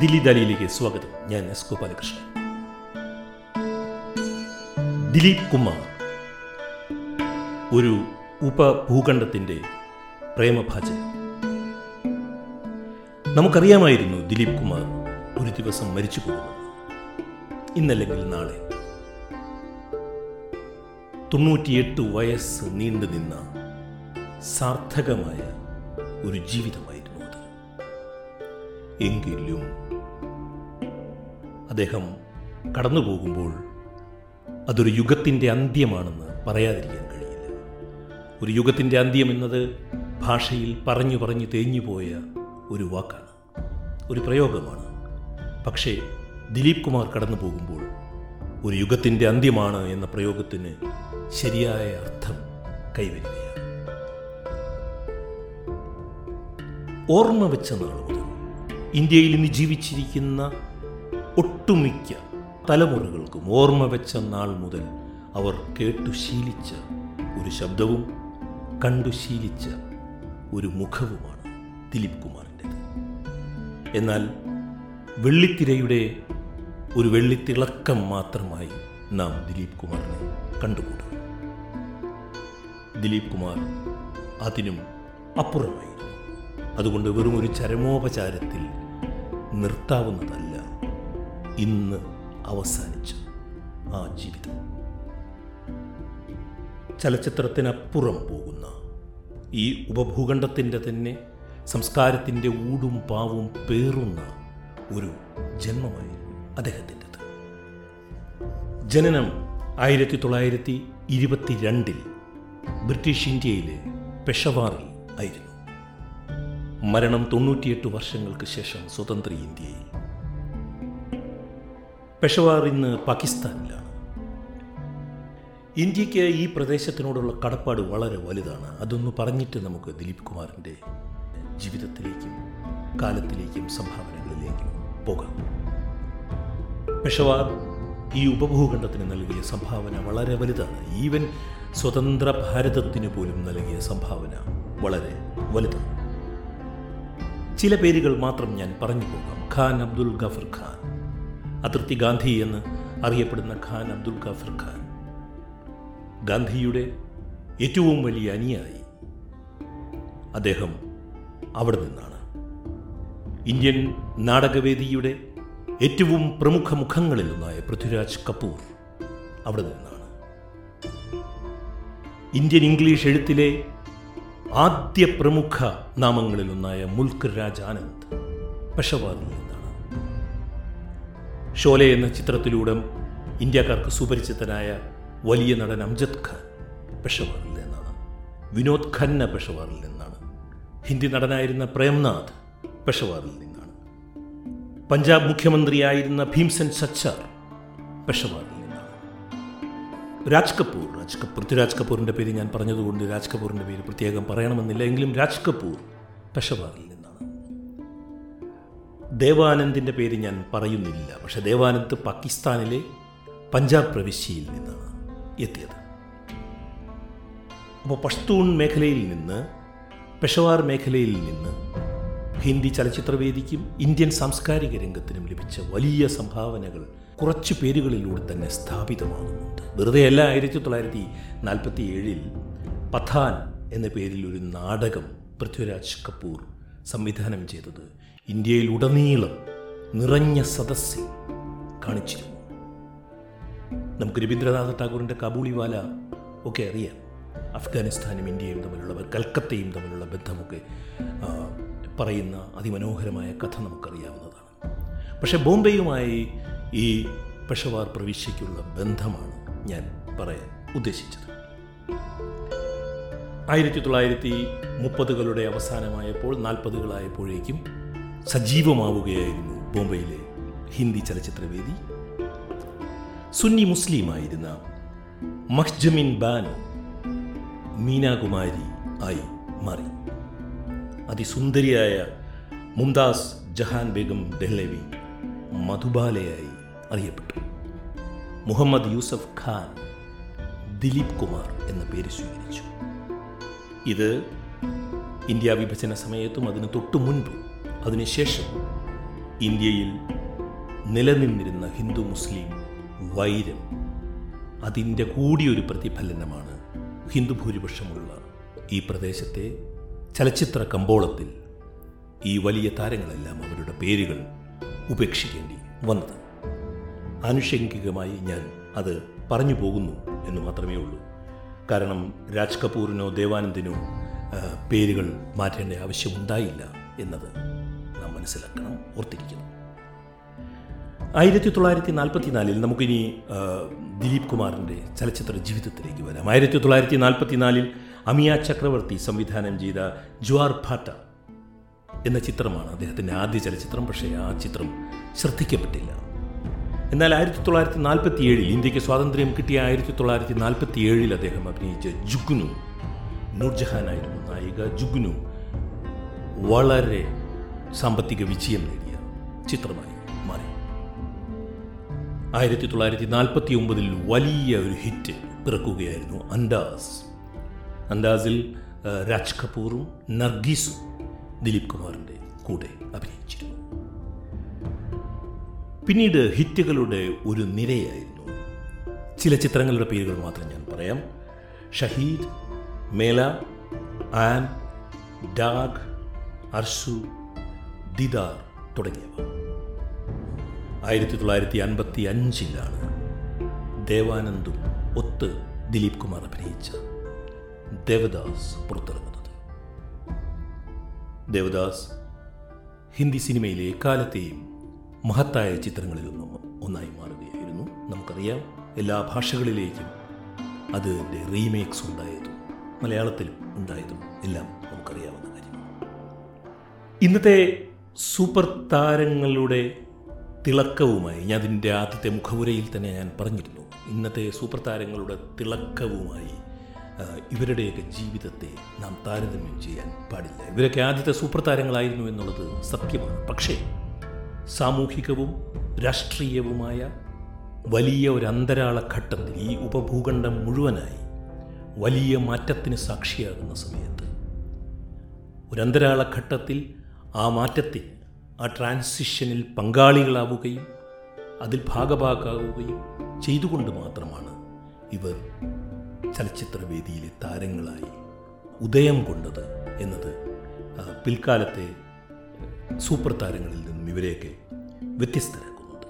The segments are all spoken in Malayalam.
ദില്ലി ദാലിയിലേക്ക് സ്വാഗതം. ഞാൻ എസ് ഗോപാലകൃഷ്ണൻ. ദിലീപ് കുമാർ ഒരു ഉപഭൂഖണ്ഡത്തിന്റെ പ്രേമഭാചനം നമുക്കറിയാമായിരുന്നു ദിലീപ് കുമാർ ഒരു ദിവസം മരിച്ചു പോകുന്നു. ഇന്നല്ലെങ്കിൽ നാളെ. തൊണ്ണൂറ്റിയെട്ട് വയസ്സ് നീണ്ടു നിന്ന സാർത്ഥകമായ ഒരു ജീവിതമായിരുന്നു അത്. എങ്കിലും അദ്ദേഹം കടന്നു പോകുമ്പോൾ അതൊരു യുഗത്തിന്റെ അന്ത്യമാണെന്ന് പറയാതിരിക്കാൻ കഴിയില്ല. ഒരു യുഗത്തിന്റെ അന്ത്യം എന്നത് ഭാഷയിൽ പറഞ്ഞു പറഞ്ഞു തേഞ്ഞുപോയ ഒരു വാക്കാണ്. ഒരു പ്രയോഗമാണ്. പക്ഷേ ദിലീപ് കുമാർ കടന്നു പോകുമ്പോൾ ഒരു യുഗത്തിന്റെ അന്ത്യമാണ് എന്ന പ്രയോഗത്തിന് ശരിയായ അർത്ഥം കൈവരികയാണ്. ഓർമ്മ വെച്ച നാൾ മുതൽ ഇന്ത്യയിൽ ഇന്ന് ജീവിച്ചിരിക്കുന്ന ഒട്ടുമിക്ക തലമുറകൾക്കും ഓർമ്മ വെച്ച നാൾ മുതൽ അവർ കേട്ടു ശീലിച്ച ഒരു ശബ്ദവും കണ്ടു ശീലിച്ച ഒരു മുഖവുമാണ് ദിലീപ് കുമാറിന്റെത്. എന്നാൽ വെള്ളിത്തിരയുടെ ഒരു വെള്ളിത്തിളക്കം മാത്രമായി നാം ദിലീപ് കുമാറിനെ കണ്ടുകൂടും. ദിലീപ് കുമാർ അതിനും അപ്പുറമായിരുന്നു. അതുകൊണ്ട് വെറും ഒരു ചരമോപചാരത്തിൽ നിർത്താവുന്നതല്ല. ഇന്ന് അവസാനിച്ചു ആ ജീവിതം. ചലച്ചിത്രത്തിനപ്പുറം പോകുന്ന ഈ ഉപഭൂഖണ്ഡത്തിന്റെ തന്നെ സംസ്കാരത്തിന്റെ ഊടും പാവും പേറുന്ന ഒരു ജന്മമായി അദ്ദേഹത്തിന്റെത്. ജനനം ആയിരത്തി തൊള്ളായിരത്തി ഇരുപത്തിരണ്ടിൽ ബ്രിട്ടീഷ് ഇന്ത്യയിലെ പെഷവാറിൽ ആയിരുന്നു. മരണം തൊണ്ണൂറ്റിയെട്ട് വർഷങ്ങൾക്ക് ശേഷം സ്വതന്ത്ര ഇന്ത്യയിൽ പെഷവാർ ഇന്ന് പാകിസ്ഥാനിലാണ്. ഇന്ത്യയ്ക്ക് ഈ പ്രദേശത്തിനോടുള്ള കടപ്പാട് വളരെ വലുതാണ്. അതൊന്ന് പറഞ്ഞിട്ട് നമുക്ക് ദിലീപ് കുമാറിന്റെ ജീവിതത്തിലേക്കും കാലത്തിലേക്കും സംഭാവനകളിലേക്കും പോകാം. പെഷവാർ ഈ ഉപഭൂഖണ്ഡത്തിന് നൽകിയ സംഭാവന വളരെ വലുതാണ്. ഈവൻ സ്വതന്ത്ര ഭാരതത്തിന് പോലും നൽകിയ സംഭാവന വളരെ വലുതാണ്. ചില പേരുകൾ മാത്രം ഞാൻ പറഞ്ഞു പോകാം. ഖാൻ അബ്ദുൽ ഗഫർ ഖാൻ. അതിർത്തി ഗാന്ധി എന്ന് അറിയപ്പെടുന്ന ഖാൻ അബ്ദുൽ ഗഫർ ഖാൻ. ഗാന്ധിയുടെ ഏറ്റവും വലിയ അനിയായി അദ്ദേഹം അവിടെ നിന്നാണ്. ഇന്ത്യൻ നാടകവേദിയുടെ ഏറ്റവും പ്രമുഖ മുഖങ്ങളിലൊന്നായ പൃഥ്വിരാജ് കപൂർ അവിടെ നിന്നാണ്. ഇന്ത്യൻ ഇംഗ്ലീഷ് എഴുത്തിലെ ആദ്യ പ്രമുഖ നാമങ്ങളിലൊന്നായ മുൽക്ക് രാജ് ആനന്ദ് പെഷവാറിൽ ഷോലെ എന്ന ചിത്രത്തിലൂടെ ഇന്ത്യക്കാർക്ക് സുപരിചിതനായ വലിയ നടൻ അംജദ് ഖാൻ പെഷവാറിൽ നിന്നാണ്. വിനോദ് ഖന്ന പെഷവാറിൽ നിന്നാണ്. ഹിന്ദി നടനായിരുന്ന പ്രേംനാഥ് പെഷവാറിൽ നിന്നാണ്. പഞ്ചാബ് മുഖ്യമന്ത്രിയായിരുന്ന ഭീംസൻ സച്ചാർ പെഷവാറിൽ നിന്നാണ്. രാജ് കപൂർ രാജ് കപൂർ പൃഥ്വിരാജ് കപൂറിന്റെ പേര് ഞാൻ പറഞ്ഞതുകൊണ്ട് രാജ് കപൂറിന്റെ പേര് പ്രത്യേകം പറയണമെന്നില്ല. എങ്കിലും രാജ് കപൂർ പെഷവാറിൽ ദേവാനന്ദിന്റെ പേര് ഞാൻ പറയുന്നില്ല. പക്ഷേ ദേവാനന്ദ് പാകിസ്ഥാനിലെ പഞ്ചാബ് പ്രവിശ്യയിൽ നിന്നാണ് എത്തിയത്. അപ്പോൾ പഷ്തൂൺ മേഖലയിൽ നിന്ന് പെഷവാർ മേഖലയിൽ നിന്ന് ഹിന്ദി ചലച്ചിത്രവേദിക്കും ഇന്ത്യൻ സാംസ്കാരിക രംഗത്തിനും ലഭിച്ച വലിയ സംഭാവനകൾ കുറച്ച് പേരുകളിലൂടെ തന്നെ സ്ഥാപിതമാകുന്നുണ്ട്. വെറുതെയല്ല ആയിരത്തി തൊള്ളായിരത്തി നാൽപ്പത്തി ഏഴിൽ പഥാൻ എന്ന പേരിൽ ഒരു നാടകം പൃഥ്വിരാജ് കപൂർ സംവിധാനം ചെയ്തത്. ഇന്ത്യയിലുടനീളം നിറഞ്ഞ സദസ്സിൽ കാണിച്ചിരുന്നു. നമുക്ക് രവീന്ദ്രനാഥ ടാഗോറിന്റെ കാബൂളിവാല ഒക്കെ അറിയാം. അഫ്ഗാനിസ്ഥാനും ഇന്ത്യയും തമ്മിലുള്ള കൽക്കത്തയും തമ്മിലുള്ള ബന്ധമൊക്കെ പറയുന്ന അതിമനോഹരമായ കഥ നമുക്കറിയാവുന്നതാണ്. പക്ഷേ ബോംബെയുമായി ഈ പെഷവാർ പ്രവിശ്യയ്ക്കുള്ള ബന്ധമാണ് ഞാൻ പറയാൻ ഉദ്ദേശിച്ചത്. ആയിരത്തി തൊള്ളായിരത്തി മുപ്പതുകളുടെ അവസാനമായപ്പോൾ നാൽപ്പതുകളായപ്പോഴേക്കും സജീവമാവുകയായിരുന്നു ബോംബെയിലെ ഹിന്ദി ചലച്ചിത്രവേദി. സുന്നി മുസ്ലിമായിരുന്ന മഹ്ജമിൻ ബാനു മീനാകുമാരി ആയി മാറി. അതിസുന്ദരിയായ മുംതാസ് ജഹാൻ ബേഗം ഡെഹ്ലവി മധുബാലയായി അറിയപ്പെട്ടു. മുഹമ്മദ് യൂസഫ് ഖാൻ ദിലീപ് കുമാർ എന്ന പേര് സ്വീകരിച്ചു. ഇത് ഇന്ത്യ വിഭജന സമയത്തും അതിന് തൊട്ടു മുൻപും അതിനുശേഷം ഇന്ത്യയിൽ നിലനിന്നിരുന്ന ഹിന്ദു മുസ്ലിം വൈരം അതിന്റെ കൂടിയൊരു പ്രതിഫലനമാണ് ഹിന്ദു ഭൂരിപക്ഷമുള്ള ഈ പ്രദേശത്തെ ചലച്ചിത്ര കമ്പോളത്തിൽ ഈ വലിയ താരങ്ങളെല്ലാം അവരുടെ പേരുകൾ ഉപേക്ഷിക്കേണ്ടി വന്നത്. ആനുഷംഗികമായി ഞാൻ അത് പറഞ്ഞു പോകുന്നു എന്ന് മാത്രമേ ഉള്ളൂ. കാരണം രാജ് കപൂറിനോ ദേവാനന്ദിനോ പേരുകൾ മാറ്റേണ്ട ആവശ്യമുണ്ടായില്ല എന്നത് നാം മനസ്സിലാക്കണം ഓർത്തിരിക്കണം. ആയിരത്തി തൊള്ളായിരത്തി നാൽപ്പത്തിനാലിൽ നമുക്കിനി ദിലീപ് കുമാറിന്റെ ചലച്ചിത്ര ജീവിതത്തിലേക്ക് വരാം. ആയിരത്തി തൊള്ളായിരത്തി നാൽപ്പത്തിനാലിൽ അമിയ ചക്രവർത്തി സംവിധാനം ചെയ്ത ജ്വാർ ഭാട്ട എന്ന ചിത്രമാണ് അദ്ദേഹത്തിന്റെ ആദ്യ ചലച്ചിത്രം. പക്ഷേ ആ ചിത്രം ശ്രദ്ധിക്കപ്പെട്ടില്ല. എന്നാൽ ആയിരത്തി തൊള്ളായിരത്തി നാൽപ്പത്തി ഏഴിൽ ഇന്ത്യയ്ക്ക് സ്വാതന്ത്ര്യം കിട്ടിയ ആയിരത്തി തൊള്ളായിരത്തി നാൽപ്പത്തി ഏഴിൽ അദ്ദേഹം അഭിനയിച്ച ജുഗ്നു നൂർജഹാനായിരുന്നു നായിക. ജുഗ്നു വളരെ സാമ്പത്തിക വിജയം നേടിയ ചിത്രമായി മാറി. ആയിരത്തി തൊള്ളായിരത്തി നാൽപ്പത്തി ഒമ്പതിൽ വലിയ ഒരു ഹിറ്റ് പിറക്കുകയായിരുന്നു അന്താസ് അന്താസിൽ രാജ് കപൂറും നർഗീസും ദിലീപ് കുമാറിന്റെ കൂടെ അഭിനയിച്ചിരുന്നു. പിന്നീട് ഹിറ്റുകളുടെ ഒരു നിരയായിരുന്നു. ചില ചിത്രങ്ങളുടെ പേരുകൾ മാത്രം ഞാൻ പറയാം. ഷഹീദ് മേല ആൻ ഡാഗ് അർസു ദിദാർ തുടങ്ങിയവ. ആയിരത്തി തൊള്ളായിരത്തി അൻപത്തി അഞ്ചിലാണ് ദേവാനന്ദും ഒത്ത് ദിലീപ് കുമാർ അഭിനയിച്ച ദേവദാസ് പുറത്തിറങ്ങുന്നത്. ദേവദാസ് ഹിന്ദി സിനിമയിലെ എക്കാലത്തെയും മഹത്തായ ചിത്രങ്ങളിലൊന്ന് ഒന്നായി മാറുകയായിരുന്നു. നമുക്കറിയാം എല്ലാ ഭാഷകളിലേക്കും അതിന്റെ റീമേക്സ് ഉണ്ടായതും മലയാളത്തിലും ഉണ്ടായതും എല്ലാം നമുക്കറിയാവുന്ന കാര്യമാണ്. ഇന്നത്തെ സൂപ്പർ താരങ്ങളുടെ തിളക്കവുമായി ഞാൻ അതിന്റെ ആദ്യത്തെ മുഖപുരയിൽ തന്നെ ഞാൻ പറഞ്ഞിരുന്നു. ഇന്നത്തെ സൂപ്പർ താരങ്ങളുടെ തിളക്കവുമായി ഇവരുടെയൊക്കെ ജീവിതത്തെ നാം താരതമ്യം ചെയ്യാൻ പാടില്ല. ഇവരൊക്കെ ആദ്യത്തെ സൂപ്പർ താരങ്ങളായിരുന്നു എന്നുള്ളത് സത്യമാണ്. പക്ഷേ സാമൂഹികവും രാഷ്ട്രീയവുമായ വലിയ ഒരു അന്തരാള ഘട്ടത്തിൽ ഈ ഉപഭൂഖണ്ഡം മുഴുവനായി വലിയ മാറ്റത്തിന് സാക്ഷിയാകുന്ന സമയത്ത്. ഒരു അന്തരാള ഘട്ടത്തിൽ ആ മാറ്റത്തിൽ ആ ട്രാൻസിഷനിൽ പങ്കാളികളാവുകയും അതിൽ ഭാഗഭാക്കാവുകയും ചെയ്തുകൊണ്ട് മാത്രമാണ് ഇവർ ചലച്ചിത്രവേദിയിലെ താരങ്ങളായി ഉദയം കൊണ്ടത് എന്നത് പിൽക്കാലത്തെ സൂപ്പർ താരങ്ങളിൽ ഇവരെയൊക്കെ വ്യത്യസ്തരാക്കുന്നത്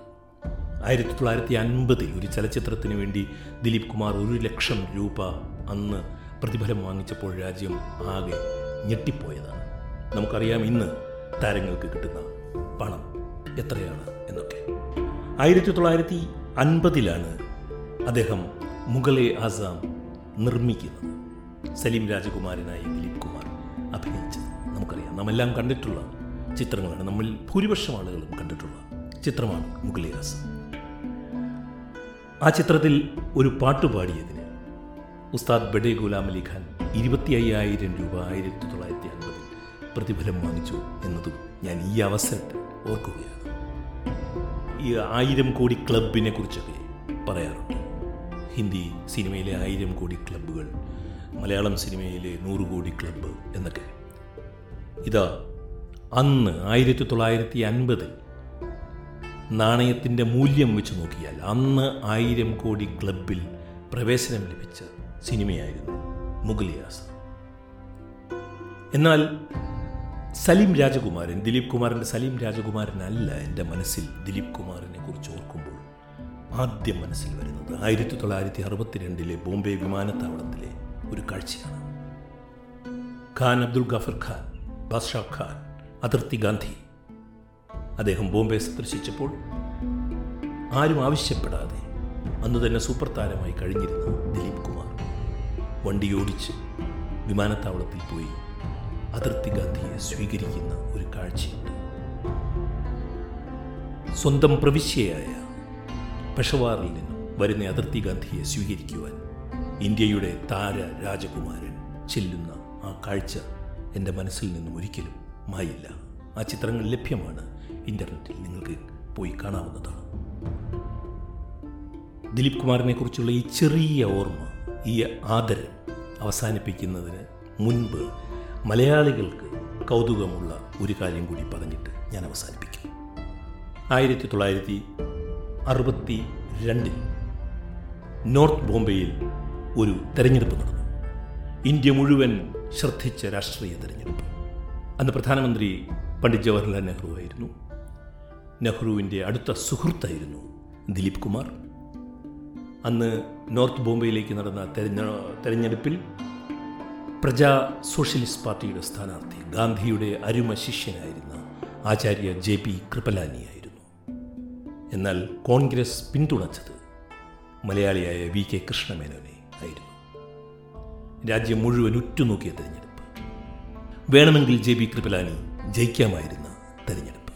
ആയിരത്തി തൊള്ളായിരത്തി അൻപതിൽ ഒരു ചലച്ചിത്രത്തിന് വേണ്ടി ദിലീപ് കുമാർ ഒരു ലക്ഷം രൂപ അന്ന് പ്രതിഫലം വാങ്ങിച്ചപ്പോൾ രാജ്യം ആകെ ഞെട്ടിപ്പോയതാണ്. നമുക്കറിയാം ഇന്ന് താരങ്ങൾക്ക് കിട്ടുന്ന പണം എത്രയാണ് എന്നൊക്കെ. ആയിരത്തി തൊള്ളായിരത്തി അൻപതിലാണ് അദ്ദേഹം മുഗളെ ആസാം നിർമ്മിക്കുന്നത്. സലീം രാജകുമാരനായി ദിലീപ് കുമാർ അഭിനയിച്ചത് നമുക്കറിയാം. നാം എല്ലാം കണ്ടിട്ടുള്ള ചിത്രങ്ങളാണ് നമ്മൾ ഭൂരിപക്ഷം ആളുകളും കണ്ടിട്ടുള്ള ചിത്രമാണ് മുഗളെ ആസാം ആ ചിത്രത്തിൽ ഒരു പാട്ട് പാടിയതിന് ഉസ്താദ് ബഡേ ഗുലാം അലി ഖാൻ ഇരുപത്തി അയ്യായിരം രൂപ ആയിരത്തി തൊള്ളായിരത്തി അൻപതിൽ പ്രതിഫലം വാങ്ങിച്ചു എന്നതും ഞാൻ ഈ അവസരത്തിൽ ഓർക്കുകയാണ്. ഈ ആയിരം കോടി ക്ലബിനെ കുറിച്ചൊക്കെ പറയാറുണ്ട്. ഹിന്ദി സിനിമയിലെ ആയിരം കോടി ക്ലബ്ബുകൾ മലയാളം സിനിമയിലെ നൂറ് കോടി ക്ലബ്ബ് എന്നൊക്കെ. ഇതാ അന്ന് ആയിരത്തി തൊള്ളായിരത്തി അൻപതിൽ നാണയത്തിന്റെ മൂല്യം വെച്ച് നോക്കിയാൽ അന്ന് ആയിരം കോടി ക്ലബിൽ പ്രവേശനം ലഭിച്ച സിനിമയായിരുന്നു മുഗലിയാസ് എന്നാൽ സലീം രാജകുമാരൻ ദിലീപ് കുമാറിന്റെ സലീം രാജകുമാരനല്ല എന്റെ മനസ്സിൽ ദിലീപ് കുമാറിനെ കുറിച്ച് ഓർക്കുമ്പോൾ ആദ്യം മനസ്സിൽ വരുന്നത് ആയിരത്തി തൊള്ളായിരത്തി അറുപത്തിരണ്ടിലെ ബോംബെ വിമാനത്താവളത്തിലെ ഒരു കാഴ്ചയാണ്. ഖാൻ അബ്ദുൽ ഗഫർ ഖാൻ ബാദ്ഷാ ഖാൻ അതിർത്തി ഗാന്ധി. അദ്ദേഹം ബോംബെ സന്ദർശിച്ചപ്പോൾ ആരും ആവശ്യപ്പെടാതെ അന്ന് തന്നെ സൂപ്പർ താരമായി കഴിഞ്ഞിരുന്ന ദിലീപ് കുമാർ വണ്ടിയോടിച്ച് വിമാനത്താവളത്തിൽ പോയി അതിർത്തി ഗാന്ധിയെ സ്വീകരിക്കുന്ന ഒരു കാഴ്ചയുണ്ട്. സ്വന്തം പ്രവിശ്യയായ പെഷവാറിൽ നിന്നും വരുന്ന അതിർത്തി ഗാന്ധിയെ സ്വീകരിക്കുവാൻ ഇന്ത്യയുടെ താര രാജകുമാരൻ ചെല്ലുന്ന ആ കാഴ്ച എന്റെ മനസ്സിൽ നിന്നും ഒരിക്കലും മായില്ല ആ ചിത്രങ്ങൾ ലഭ്യമാണ് ഇന്റർനെറ്റിൽ നിങ്ങൾക്ക് പോയി കാണാവുന്നതാണ്. ദിലീപ് കുമാറിനെ കുറിച്ചുള്ള ഈ ചെറിയ ഓർമ്മ ഈ ആദരം അവസാനിപ്പിക്കുന്നതിന് മുൻപ് മലയാളികൾക്ക് കൗതുകമുള്ള ഒരു കാര്യം കൂടി പറഞ്ഞിട്ട് ഞാൻ അവസാനിപ്പിക്കും. ആയിരത്തി തൊള്ളായിരത്തി അറുപത്തി രണ്ടിൽ നോർത്ത് ബോംബെയിൽ ഒരു തെരഞ്ഞെടുപ്പ് നടന്നു. ഇന്ത്യ മുഴുവൻ ശ്രദ്ധിച്ച രാഷ്ട്രീയ തെരഞ്ഞെടുപ്പ്. അന്ന് പ്രധാനമന്ത്രി പണ്ഡിറ്റ് ജവഹർലാൽ നെഹ്റു ആയിരുന്നു. നെഹ്റുവിന്റെ അടുത്ത സുഹൃത്തായിരുന്നു ദിലീപ് കുമാർ. അന്ന് നോർത്ത് ബോംബെയിലേക്ക് നടന്ന തെരഞ്ഞ തെരഞ്ഞെടുപ്പിൽ പ്രജാ സോഷ്യലിസ്റ്റ് പാർട്ടിയുടെ സ്ഥാനാർത്ഥി ഗാന്ധിയുടെ അരുമ ശിഷ്യനായിരുന്ന ആചാര്യ ജെ പി കൃപലാനിയായിരുന്നു എന്നാൽ കോൺഗ്രസ് പിന്തുണച്ചത് മലയാളിയായ വി കെ കൃഷ്ണമേനോനെ ആയിരുന്നു. രാജ്യം മുഴുവൻ ഉറ്റുനോക്കിയ തെരഞ്ഞെടുപ്പ്. വേണമെങ്കിൽ ജെ ബി കൃപലാനി ജയിക്കാമായിരുന്ന തെരഞ്ഞെടുപ്പ്.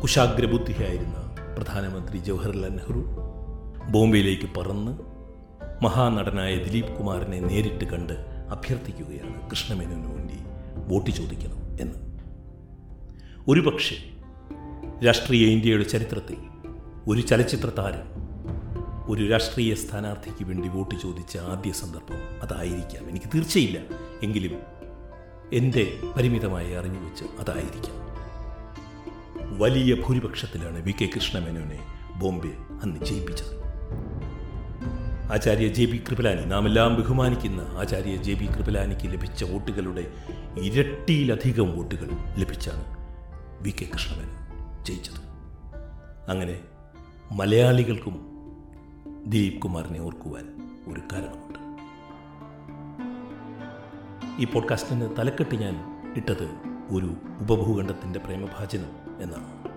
കുശാഗ്രബുദ്ധിയായിരുന്ന പ്രധാനമന്ത്രി ജവഹർലാൽ നെഹ്റു ബോംബെയിലേക്ക് പറന്ന് മഹാനടനായ ദിലീപ് കുമാറിനെ നേരിട്ട് കണ്ട് അഭ്യർത്ഥിക്കുകയാണ് കൃഷ്ണമേനോന് വേണ്ടി വോട്ട് ചോദിക്കണം എന്ന്. ഒരുപക്ഷെ രാഷ്ട്രീയ ഇന്ത്യയുടെ ചരിത്രത്തിൽ ഒരു ചലച്ചിത്ര താരം ഒരു രാഷ്ട്രീയ സ്ഥാനാർത്ഥിക്ക് വേണ്ടി വോട്ട് ചോദിച്ച ആദ്യ സന്ദർഭം അതായിരിക്കാം. എനിക്ക് തീർച്ചയില്ല. എങ്കിലും എന്റെ പരിമിതമായി അറിഞ്ഞു വെച്ച് അതായിരിക്കാം. വലിയ ഭൂരിപക്ഷത്തിലാണ് വി കെ കൃഷ്ണമേനോനെ ബോംബെ അന്ന് ജയിപ്പിച്ചത്. ആചാര്യ ജെ ബി കൃപലാനി നാമെല്ലാം ബഹുമാനിക്കുന്ന ആചാര്യ ജെ ബി കൃപലാനിക്ക് ലഭിച്ച വോട്ടുകളുടെ ഇരട്ടിയിലധികം വോട്ടുകൾ ലഭിച്ചാണ് വി കെ കൃഷ്ണമേനോൻ ജയിച്ചത്. അങ്ങനെ മലയാളികൾക്കും ദിലീപ് കുമാറിനെ ഓർക്കുവാൻ ഒരു കാരണമുണ്ട്. ഈ പോഡ്കാസ്റ്റിന് തലക്കെട്ട് ഞാൻ ഇട്ടത് ഒരു ഉപഭൂഖണ്ഡത്തിന്റെ പ്രേമഭാചനം എന്നാണ്.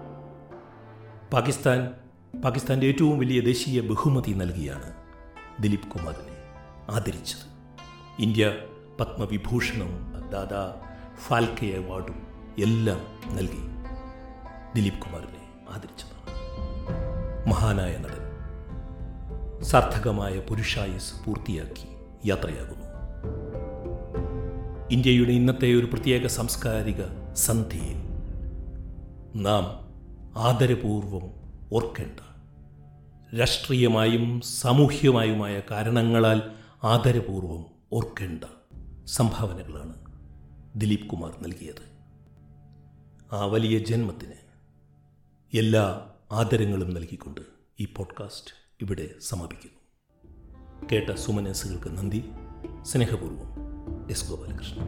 പാകിസ്ഥാൻ പാകിസ്ഥാന്റെ ഏറ്റവും വലിയ ദേശീയ ബഹുമതി നൽകിയാണ് ദിലീപ് കുമാറിനെ ആദരിച്ചത്. ഇന്ത്യ പത്മവിഭൂഷണവും ദാദാ ഫാൽക്കെ അവാർഡും എല്ലാം നൽകി ദിലീപ് കുമാറിനെ ആദരിച്ചതാണ്. മഹാനായ നടൻ സാർത്ഥകമായ പുരുഷായുസ് പൂർത്തിയാക്കി യാത്രയാകുന്നു. ഇന്ത്യയുടെ ഇന്നത്തെ ഒരു പ്രത്യേക സാംസ്കാരിക സന്ധിയിൽ നാം ആദരപൂർവം ഓർക്കേണ്ട രാഷ്ട്രീയമായും സാമൂഹ്യമായുമായ കാരണങ്ങളാൽ ആദരപൂർവം ഓർക്കേണ്ട സംഭാവനകളാണ് ദിലീപ് കുമാർ നൽകിയത്. ആ വലിയ ജന്മത്തിന് എല്ലാ ആദരങ്ങളും നൽകിക്കൊണ്ട് ഈ പോഡ്കാസ്റ്റ് ഇവിടെ സമാപിക്കുന്നു. കേട്ട സുമനസുകൾക്ക് നന്ദി. സ്നേഹപൂർവം. എസ് ഗോപാലകൃഷ്ണൻ